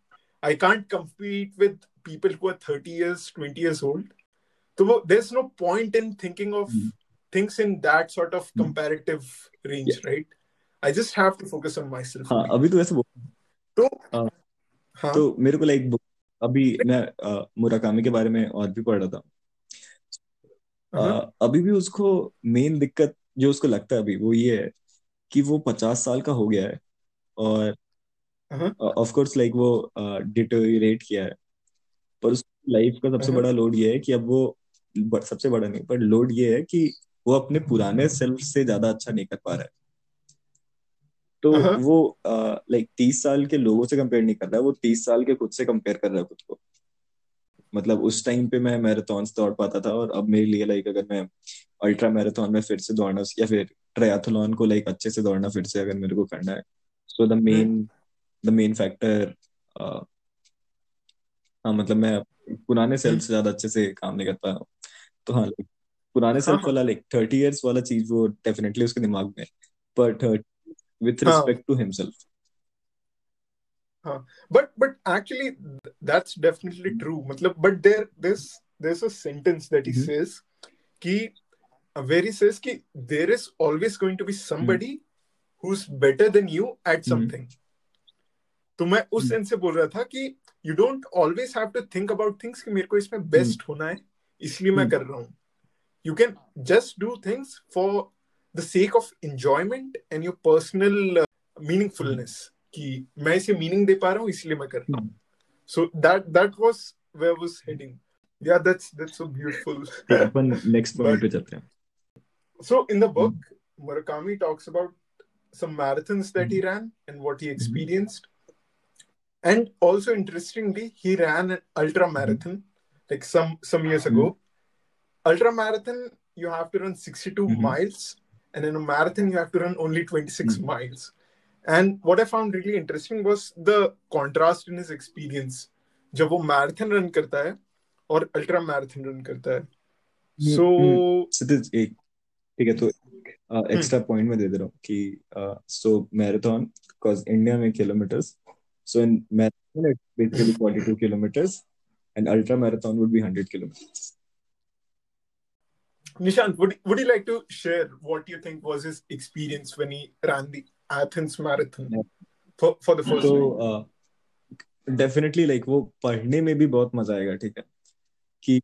I can't compete with people who are 30 years 20 years old तो there is no point in thinking of things in that sort of comparative range right I just have to focus on myself अभी तो वैसे बोल तो हाँ। तो मेरे को लाइक अभी मैं मुराकामी के बारे में और भी पढ़ रहा था। हाँ अभी भी उसको मेन दिक्कत जो उसको लगता है अभी वो ये है कि वो पचास साल का हो गया है और ऑफ़ कोर्स लाइक वो डिटोरेट uh, किया है। पर उसकी लाइफ का सबसे हाँ बड़ा लोड ये है कि अब वो ब- सबसे बड़ा नहीं पर लोड ये है कि वो अपने पुराने सेल्फ से ज़्यादा अच्छा नहीं कर पा रहा है। तो वो लाइक तीस साल के लोगों से कंपेयर नहीं कर रहा है वो तीस साल के खुद से कंपेयर कर रहा है खुद को। मतलब उस टाइम पे मैं मैराथन दौड़ पाता था और अब मेरे लिए लाइक अगर मैं अल्ट्रा मैराथन में फिर से दौड़ना या फिर ट्रायथलॉन को लाइक अच्छे से दौड़ना फिर से अगर मेरे को करना है। So the main the main factor हाँ मतलब मैं पुराने सेल्फ से ज़्यादा अच्छे से काम नहीं कर पा रहा हूँ। तो हाँ like, पुराने हाँ सेल्फ हाँ। वाला लाइक थर्टी इयर्स वाला चीज़ वो डेफिनेटली उसके दिमाग में थर्टी विथ हाँ। Respect to himself but but actually th- that's definitely true मतलब but there there's there's a sentence that he Mhm. says कि where he says कि there is always going to be somebody who's better than you at Mhm. something तो मैं उस Mhm. Sense से बोल रहा था कि you don't always have to think about things कि मेरे को इसमें बेस्ट होना है इसलिए मैं Mhm. कर रहा हूँ you can just do things for the sake of enjoyment and your personal uh, meaningfulness कि मैं इसे मीनिंग दे पा रहा हूँ इसलिए मैं कर रहा हूँ so that that was where I was heading yeah that's that's so beautiful ठीक है अपन नेक्स्ट पॉइंट पे चलते हैं so in the book Murakami talks about some marathons that he ran and what he experienced and also interestingly he ran an ultra marathon like some some years ago ultra marathon you have to run 62 Mhm. miles and in a marathon you have to run only 26 Mhm. miles and what i found really interesting was the contrast in his experience जब वो marathon run करता है और ultra marathon run करता है सो क्षितिज एक ठीक है तो एक्स्ट्रा पॉइंट में दे दे रहा हूँ कि सो मैराथन बिकॉज इंडिया में kilometres so in marathon it's basically 42 kilometers and ultra marathon would be 100 kilometers Nishant, would, would you like to share what you think was his experience when he ran the Athens Marathon Yeah. for, for the first तो definitely like वो पढ़ने में भी बहुत मज़ा आएगा ठीक है कि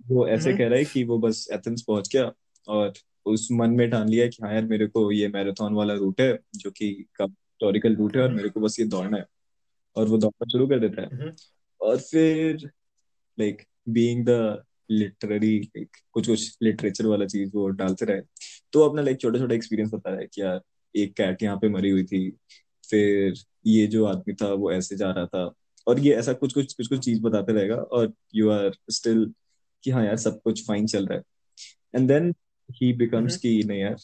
वो ऐसे हम्म। कह रहा है कि वो बस एथेंस पहुँच गया और उस मन में ठान लिया कि हाँ यार मेरे को ये मैराथन वाला रूट है जो कि हिस्टोरिकल रूट है और मेरे को बस ये दौड़ना है और वो दौड़ना शुरू कर देता है हम्म। और फिर लाइक बीइंग द लिटरेरी कुछ कुछ लिटरेचर वाला चीज़ वो डालते रहे तो अपना लाइक छोटा छोटा एक्सपीरियंस बता रहा है कि यार एक कैट यहाँ पे मरी हुई थी। फिर ये जो आदमी था वो ऐसे जा रहा था। और ये ऐसा कुछ कुछ कुछ कुछ चीज़ बताते रहेगा और यू आर स्टिल कि हाँ यार सब कुछ फाइन चल रहा है। एंड देन ही बिकम्स कि नहीं यार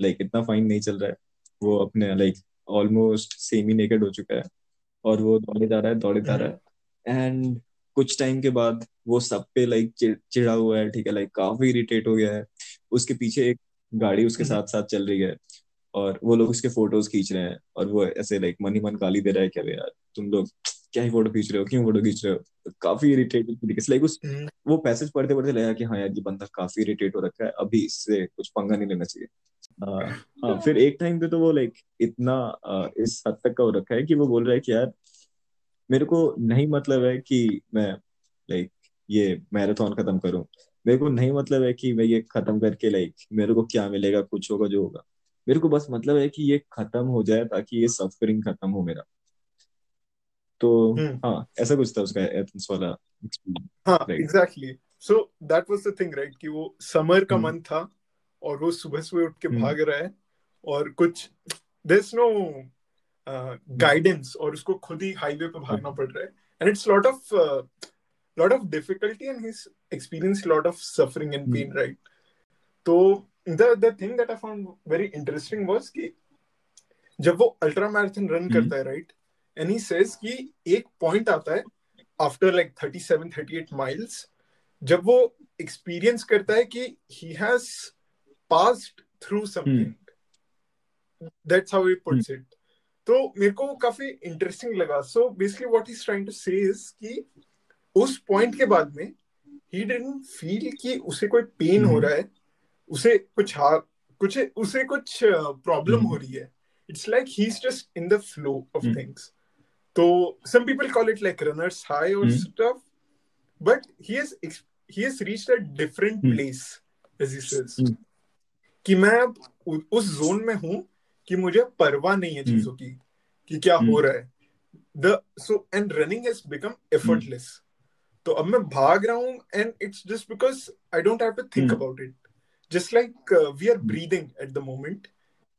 लाइक like, इतना फाइन नहीं चल रहा है। वो अपने लाइक ऑलमोस्ट सेमी नेकेड हो चुका है। और वो दौड़े जा रहा है दौड़े जा रहा है। एंड कुछ टाइम के बाद वो सब पे लाइक चिढ़ा हुआ है ठीक है लाइक काफ़ी इरिटेट हो गया है। उसके पीछे एक गाड़ी उसके हम्म। साथ साथ चल रही है। और वो लोग उसके फ़ोटोज़ खींच रहे हैं और वो ऐसे लाइक मन ही मन गाली दे रहा है क्या यार तुम लोग क्या ही फ़ोटो खींच रहे हो? क्यों फ़ोटो खींच रहे हो? काफ़ी इरिटेटेड लाइक उस हम्म। वो पैसेज पढ़ते पढ़ते लगा कि हाँ यार ये बंदा काफ़ी इरिटेट हो रखा है अभी इससे कुछ पंगा नहीं लेना चाहिए। हाँ फिर एक टाइम पे तो वो लाइक इतना इस हद तक का हो रखा है कि वो बोल रहा है कि यार मेरे को नहीं मतलब है कि मैं लाइक ये मैराथन खत्म करूँ। मेरे को नहीं मतलब है कि मैं ये खत्म करके लाइक मेरे को क्या मिलेगा कुछ होगा जो होगा। मेरे को बस मतलब है कि ये खत्म हो जाए ताकि ये सफरिंग खत्म हो मेरा। तो हम्म। हाँ ऐसा कुछ था उसका एथेंस वाला हाँ exactly so that was the thing right कि वो समर का हम्म। मंथ था और वो सुबह सुबह उठ के हम्म। भाग रहा है और कुछ there is no hmm. Guidance और उसको खुद ही हाईवे पे हाँ भागना पड़ रहा है। And it's lot of lot of difficulty and his experience lot of suffering and hmm. Pain right तो the the thing that I found very interesting was कि जब वो अल्ट्रा मैराथन रन करता है राइट एंड ही सेज कि एक point आता है आफ्टर लाइक 37 38 माइल्स जब वो एक्सपीरियंस करता है कि he has passed through something that's how he puts it तो मेरे को काफ़ी इंटरेस्टिंग लगा। So basically what he is trying to say is कि उस पॉइंट के बाद में ही डिडंट फील कि उसे कोई पेन हो हम्म रहा है। उसे कुछ हा कुछ उसे कुछ प्रॉब्लम हो हम्म। रही है। It's like he is just in the flow of things तो some people call it like runners high और stuff but he has ex- he has reached a different hmm. place as he says. हम्म। कि मैं अब उस zone में हूँ कि मुझे परवाह नहीं है हम्म। चीज़ों की कि क्या हो हम्म। रहा है। The so and running has become effortless तो अब मैं भाग रहा हूँ and it's just because I don't have to think about it just like we are hmm breathing at the moment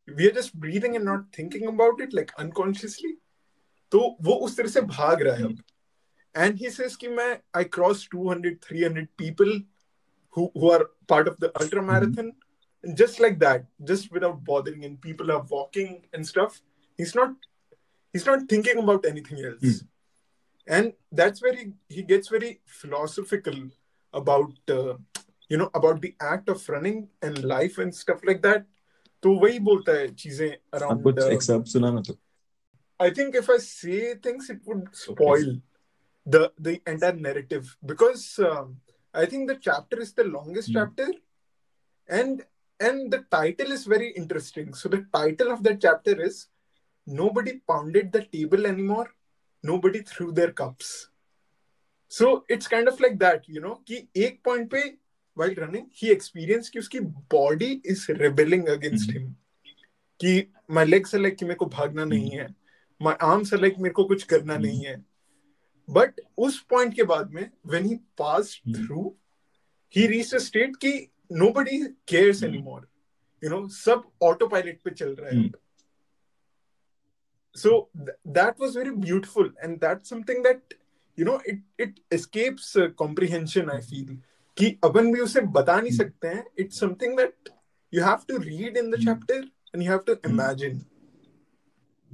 we are just breathing and not thinking about it like unconsciously तो वो उस तरह से भाग रहा है हम्म अब and he says कि मैं I cross 200 300 people who who are part of the ultra hmm marathon and just like that just without bothering and people are walking and stuff he's not he's not thinking about anything else hmm and that's where he, he gets very philosophical about uh, you know about the act of running and life and stuff like that तो वही बोलता है चीजें आप around कुछ uh, accept सुना ना तो I think if I say things, it would तो please spoil the the entire narrative because um, I think the chapter is the longest hmm chapter, and and the title is very interesting. So the title of that chapter is "Nobody pounded the table anymore. Nobody threw their cups." So it's kind of like that, you know. कि एक point पे while running, he experienced कि उसकी body is rebelling against hmm him. कि my legs are like कि मेरे को भागना नहीं हम्म है my arms are like मेरे को कुछ करना हम्म नहीं है but उस point के बाद में when he passed hmm through he reached a state कि nobody cares hmm anymore you know सब autopilot पे चल रहा है हम्म so th- that was very beautiful and that's something that you know it it escapes uh, comprehension i feel कि अपन भी उसे बता नहीं हम्म सकते हैं। It's something that you have to read in the hmm chapter and you have to हम्म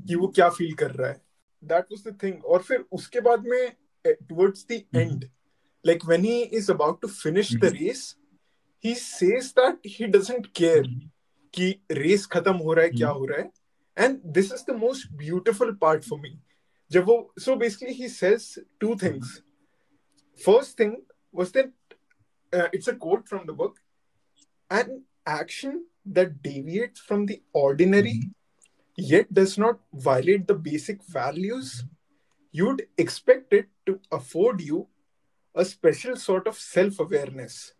कि वो क्या फील कर रहा है। दैट वाज द थिंग और फिर उसके बाद में towards the end like when he is about to finish the hmm race he says that he doesn't care hmm कि रेस खत्म हो रहा है क्या हम्म हो रहा है। And this is the most beautiful part for me जब वो so basically he says two things first thing was that uh, it's a quote from the book. An action that deviates from the ordinary mm-hmm. yet does not violate the basic values you'd expect it to afford you a special sort of self-awareness.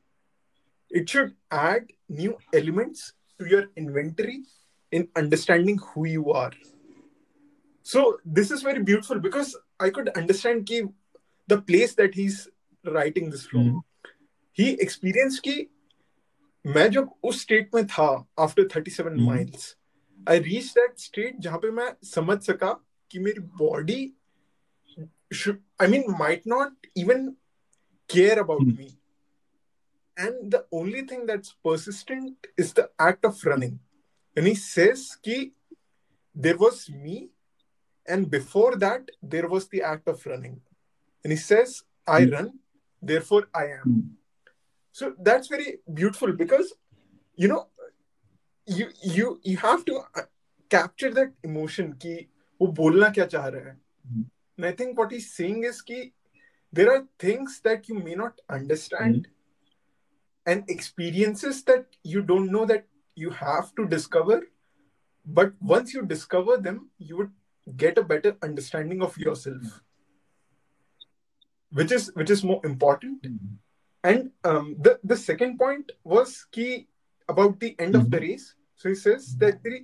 It should add new elements to your inventory in understanding who you are. So this is very beautiful because i could understand the place that he's writing this from. Mm-hmm. He experience की मैं जब उस state में था after thirty seven miles I reach that state जहाँ पर मैं समझ सका कि मेरी body I mean might not even care about me and the only thing that's persistent is the act of running यानी सेस कि there was me and before that there was the act of running यानी says I run therefore I am So that's very beautiful because you know you you you have to uh, capture that emotion कि वो बोलना क्या चाह रहा है. हम्म And I think what he's saying is कि there are things that you may not hmm understand and experiences that you don't know that you have to discover. But once you discover them, you would get a better understanding of yourself, which is which is more important. Hmm And um, the the second point was key about the end of the hmm race. So he says that the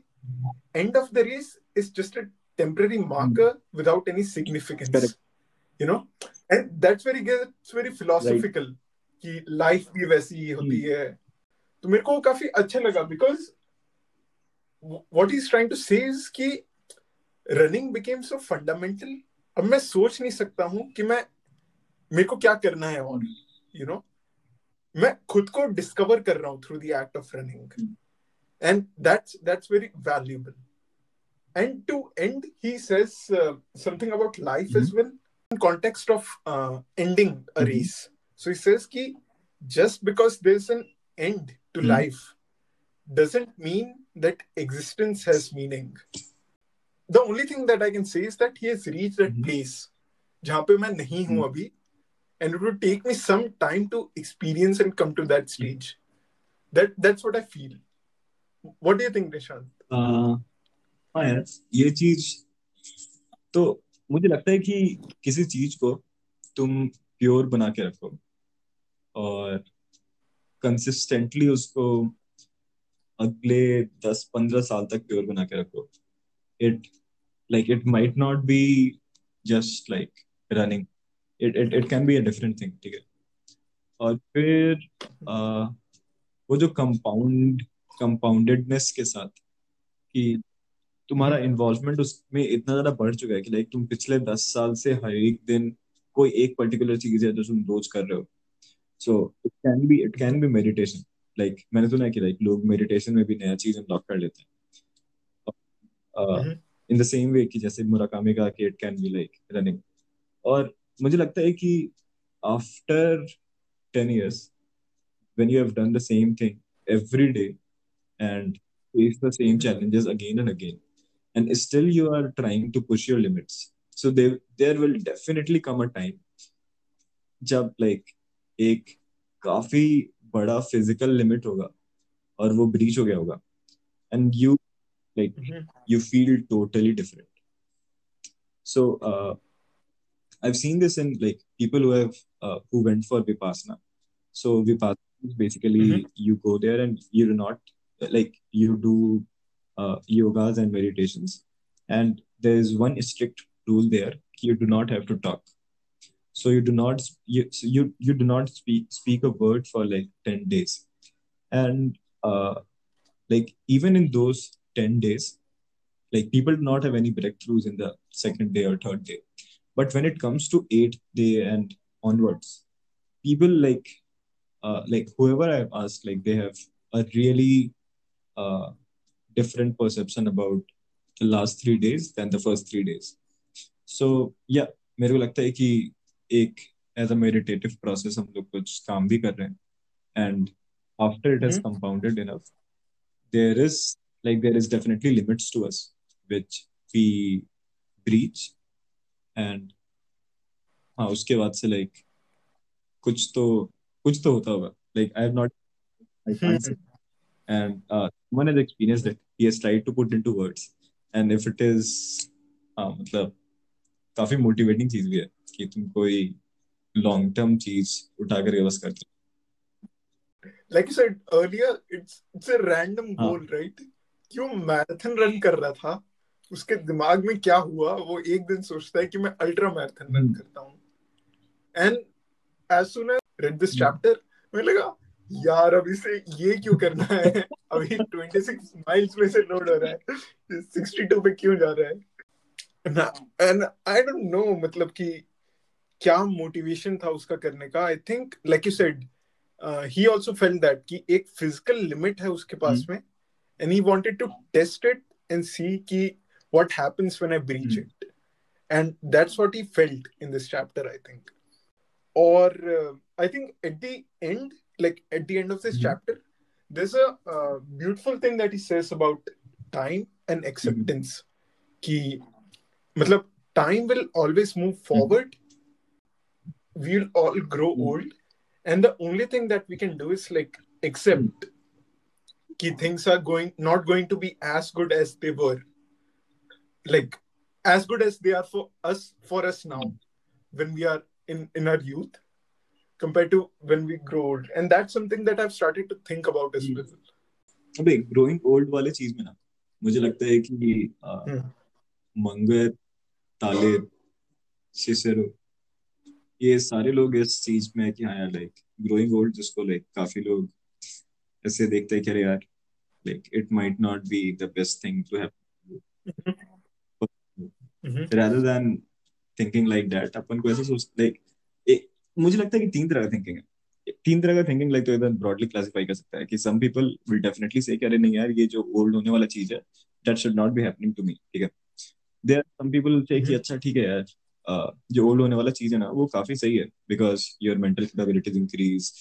end of the race is just a temporary marker mm. without any significance. Correct. You know, and that's very good. It's very philosophical. Right. कि life भी वैसी ही होती है तो मेरे को काफ़ी अच्छा लगा because what is trying to say कि रनिंग बिकेम सो फंडामेंटल अब मैं सोच नहीं सकता हूँ कि मैं मेरे को क्या करना है और यू you नो know? मैं खुद को डिस्कवर कर रहा हूँ through the act of running and that's very valuable and two and he says something about life as well in context of ending a race so he says कि just because there is an end to life doesn't mean that existence has meaning the only thing that I can say is that he has reached that place जहाँ पे मैं नहीं हूँ hmm. अभी. And it would take me some time to experience and come to that stage that that's what I feel what do you think Nishant uh, हाँ यार ये चीज़ तो मुझे लगता है कि किसी चीज़ को तुम प्योर बना के रखो और कंसिस्टेंटली उसको अगले दस पंद्रह साल तक प्योर बना के रखो it like it might not be just like running it it, it can be a different thing ठीक है? और फिर आ, वो जो कंपाउंड कंपाउंडेडनेस के साथ कि तुम्हारा इन्वॉल्वमेंट उसमें इतना ज़्यादा बढ़ चुका है कि लाइक तुम पिछले दस साल से हर एक दिन कोई एक पर्टिकुलर चीज़ है जो तुम रोज कर रहे हो। So it can be it can be meditation like मैंने सुना है कि लाइक लोग मेडिटेशन में भी नया चीज़ अनलॉक कर लेते हैं। uh, in the same way कि जैसे मुराकामी का कि it can be like running और मुझे लगता है कि after ten years when you have done the same thing every day and face the same challenges again and again and still you are trying to push your limits so there will definitely come a time जब like एक काफ़ी बड़ा physical limit होगा और वो breach हो गया होगा। And you like you feel totally different so i've seen this in like people who have uh, who went for vipassana so vipassana is basically mm-hmm. you go there and you do not like you do uh, yogas and meditations and there is one strict rule there you do not have to talk so you do not you so you, you do not speak speak a word for like 10 days and uh like even in those 10 days. Like people do not have any breakthroughs in the second day or third day. But when it comes to eighth day and onwards, people like uh, like whoever I've asked, like they have a really uh, different perception about the last three days than the first three days. So yeah, मेरे को लगता है कि एक as a meditative process हम लोग कुछ काम भी कर रहे हैं and after it has compounded enough there is like there is definitely limits to us which we breach and हाँ उसके बाद से like कुछ तो कुछ तो होता होगा like I have not I can't say and uh, someone has experienced it he has tried to put into words and if it is हाँ मतलब काफ़ी मोटिवेटिंग चीज़ भी है कि तुम कोई लॉन्ग टर्म चीज़ उठा कर बस करते like you said earlier it's it's a random goal हाँ. right क्यों मैराथन रन कर रहा था उसके दिमाग में क्या हुआ वो एक दिन सोचता है कि मैं अल्ट्रा मैराथन रन करता हूँ। And as soon as read this chapter मुझे लगा यार अभी से ये क्यों करना है? अभी 26 माइल्स में से लोड हो रहा है। 62 पे क्यों जा रहा है? एंड आई डोंट नो मतलब कि क्या मोटिवेशन था उसका करने का। I think like you said he also felt that कि एक फ़िज़िकल लिमिट है उसके पास hmm. में। And he wanted to test it and see ki, what happens when I breach mm. it. And that's what he felt in this chapter, I think. Or uh, I think at the end, like at the end of this mm. chapter, there's a uh, beautiful thing that he says about time and acceptance. Mm. Ki, matlab, time will always move forward. We'll all grow old. And the only thing that we can do is like accept कि things are going not going to be as good as they were like as good as they are for us for us now when we are in in our youth compared to when we grow old and that's something that i've started to think about as well अबे growing old वाले चीज में ना मुझे लगता है कि हम्म। मंगर ताले सिसेरो ये सारे लोग इस चीज में कि हाँ यार लाइक ग्रोइंग ओल्ड जिसको लाइक काफी लोग ऐसे देखते हैं कि अरे यार like it might not be the best thing to have rather than thinking like that, अपन को ऐसा सोच लाइक मुझे लगता है कि तीन तरह का थिंकिंग है। तीन तरह का थिंकिंग लाइक तो एकदम ब्रॉडली क्लासिफाई कर सकता है कि सम पीपल विल डेफिनेटली से अरे नहीं यार, ये जो ओल्ड होने वाला चीज़ है that should not be happening to me ठीक है? देयर सम पीपल से कि अच्छा ठीक है यार जो ओल्ड होने वाला चीज़ है ना, वो काफ़ी सही है because your mental capabilities increase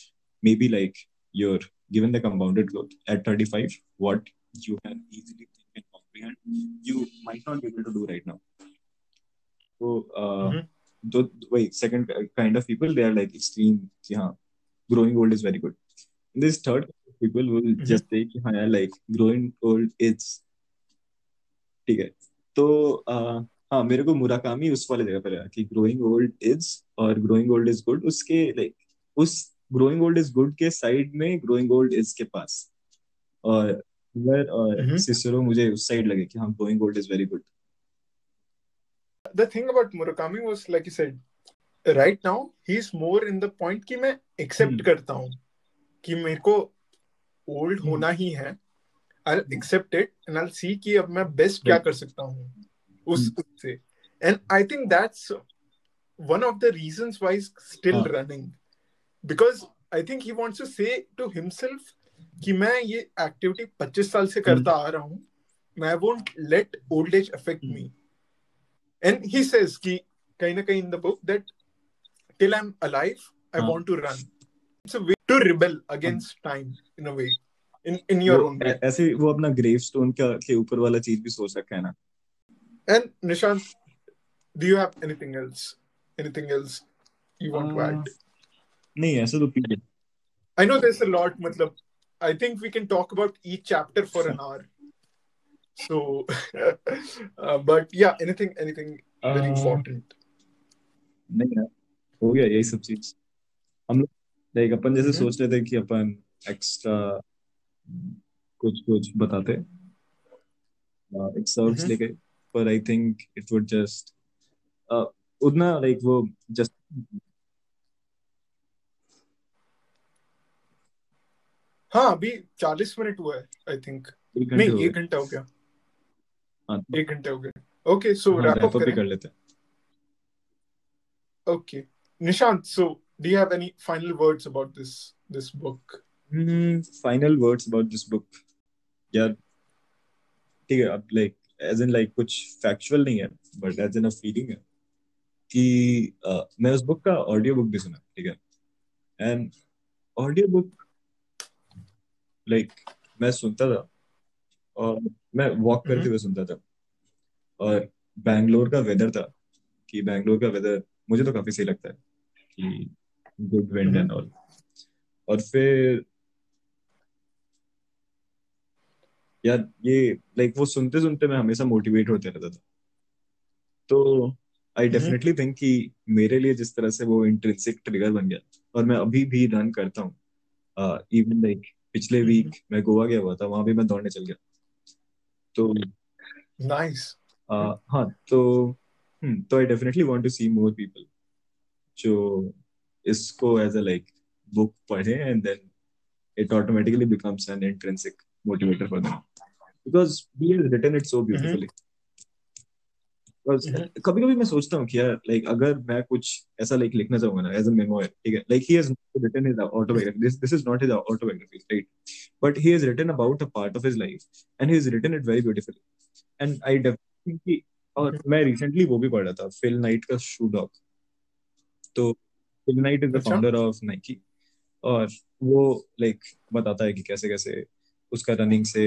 may be like your given the compounded growth, at 35 what you can easily think and comprehend, you might not be able to do right now. को दो वही second kind of people they are like extreme कि हाँ growing old is very good this third people will just say कि हाँ यार like growing old is ठीक है. तो uh, हाँ मेरे को मुराकामी उस वाले जगह पर कि ग्रोइंग ओल्ड इज़ और ग्रोइंग ओल्ड इज़ गुड उसके लाइक उस ग्रोइंग ओल्ड इज़ गुड के साइड में ग्रोइंग ओल्ड इज़ के पास. और और mm-hmm. सिसरो मुझे उस साइड लगे कि हाँ growing old is very good the thing about Murakami was like you said right now he's more in the point कि मैं accept हम्म। करता हूँ कि मेरे को old हम्म। होना ही है I'll accept it and I'll see कि अब मैं best क्या. कर सकता हूँ उस उससे and I think that's one of the reasons why he's still हाँ। running because I think he wants to say to himself कि मैं ये एक्टिविटी 25 साल से करता आ रहा हूँ मैं won't let old age affect me and he says कि कहीं ना कहीं in the book that till I'm alive I हाँ। want to run it's a way to rebel against time in a way in in your वो own way ऐ- ऐसे वो अपना grave stone का के ऊपर वाला चीज भी सोच रखा है ना and Nishant do you have anything else anything else you want to Uh, add नहीं ऐसे तो P I know there's a lot मतलब I think we can talk about each chapter for an hour so uh, but yeah anything anything very Uh, important? नहीं हो गया यही सब चीज़। हम लोग लाइक अपन जैसे। सोच रहे थे कि अपन एक्स्ट्रा कुछ कुछ बताते। एक्सर्ट्स हम्म। लेके पर I think it would just उतना लाइक वो जस्ट हाँ अभी 40 मिनट हुआ है आई थिंक नहीं एक घंटा हो गया। एक घंटे हो गए। ओके सो हाँ रैप अप ही कर। लेते हैं। Okay. Nishant, so do you have any final words about this this book? Final words about this book यार ठीक है अब लाइक एज इन लाइक कुछ फैक्चुअल नहीं है but as in a feeling है कि अ, मैं उस बुक का ऑडियो बुक भी सुना ठीक है? एंड ऑडियो बुक लाइक मैं सुनता था और मैं वॉक करते Mhm. हुए सुनता था और बैंगलोर का वेदर था कि बैंगलोर का वेदर मुझे तो काफ़ी सही लगता है कि गुड विंड. एंड ऑल और फिर यार ये लाइक वो सुनते सुनते मैं हमेशा मोटिवेट होते रहता था तो आई. डेफिनेटली थिंक कि मेरे लिए जिस तरह से वो इंट्रिंसिक ट्रिगर बन गया और मैं अभी भी रन करता हूँ इवन लाइक पिछले. वीक मैं गोवा गया हुआ था वहाँ भी मैं दौड़ने चल गया तो Nice. uh, हाँ तो हम्म तो I definitely want to see more people जो इसको एज अ लाइक बुक पढ़े and then it automatically becomes an intrinsic motivator for them because he has written it so beautifully. Mhm. कभी कभी मैं सोचता हूँ कि यार लाइक अगर मैं कुछ ऐसा लाइक लिखना चाहूँगा ना एज अ मेमोयर ठीक है like he has autobiography this this is not his autobiography right but he has written about a part of his life and he has written it very beautifully and I definitely think कि और मैं recently वो भी पढ़ रहा था Phil Knight का शू dog तो फिल नाइट इज़ द अच्छा। फाउंडर ऑफ़ नाइकी और वो लाइक बताता है कि कैसे कैसे उसका रनिंग से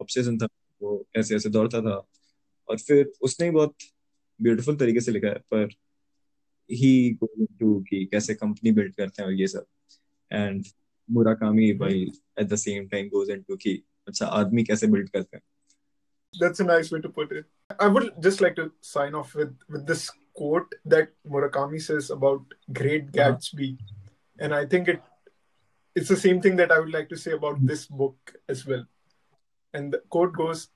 ऑब्सेशन था वो कैसे कैसे दौड़ता था और फिर उसने ही बहुत ब्यूटीफुल तरीके से लिखा है पर ही इनटू कि कैसे कंपनी बिल्ड करते हैं और ये सब एंड मुराकामी भाई at the same time goes into कि अच्छा आदमी कैसे बिल्ड करते हैं That's a nice way to put it. I would just like to sign off with with this quote that Murakami says about Great Gatsby, and I think it it's the same thing that I would like to say about this book as well. and the quote goes,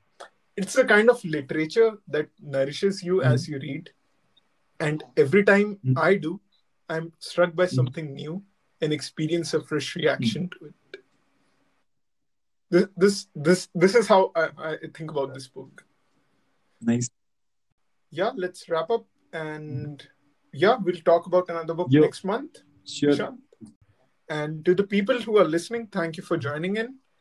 "It's a kind of literature that nourishes you as hmm. you read, and every time hmm. I do, I'm struck by hmm. something new and experience a fresh reaction to it." This, this, this, this is how I, I think about this book. Nice. Yeah, let's wrap up and yeah, we'll talk about another book Yo. next month. Sure. Sure. And to the people who are listening, thank you for joining in.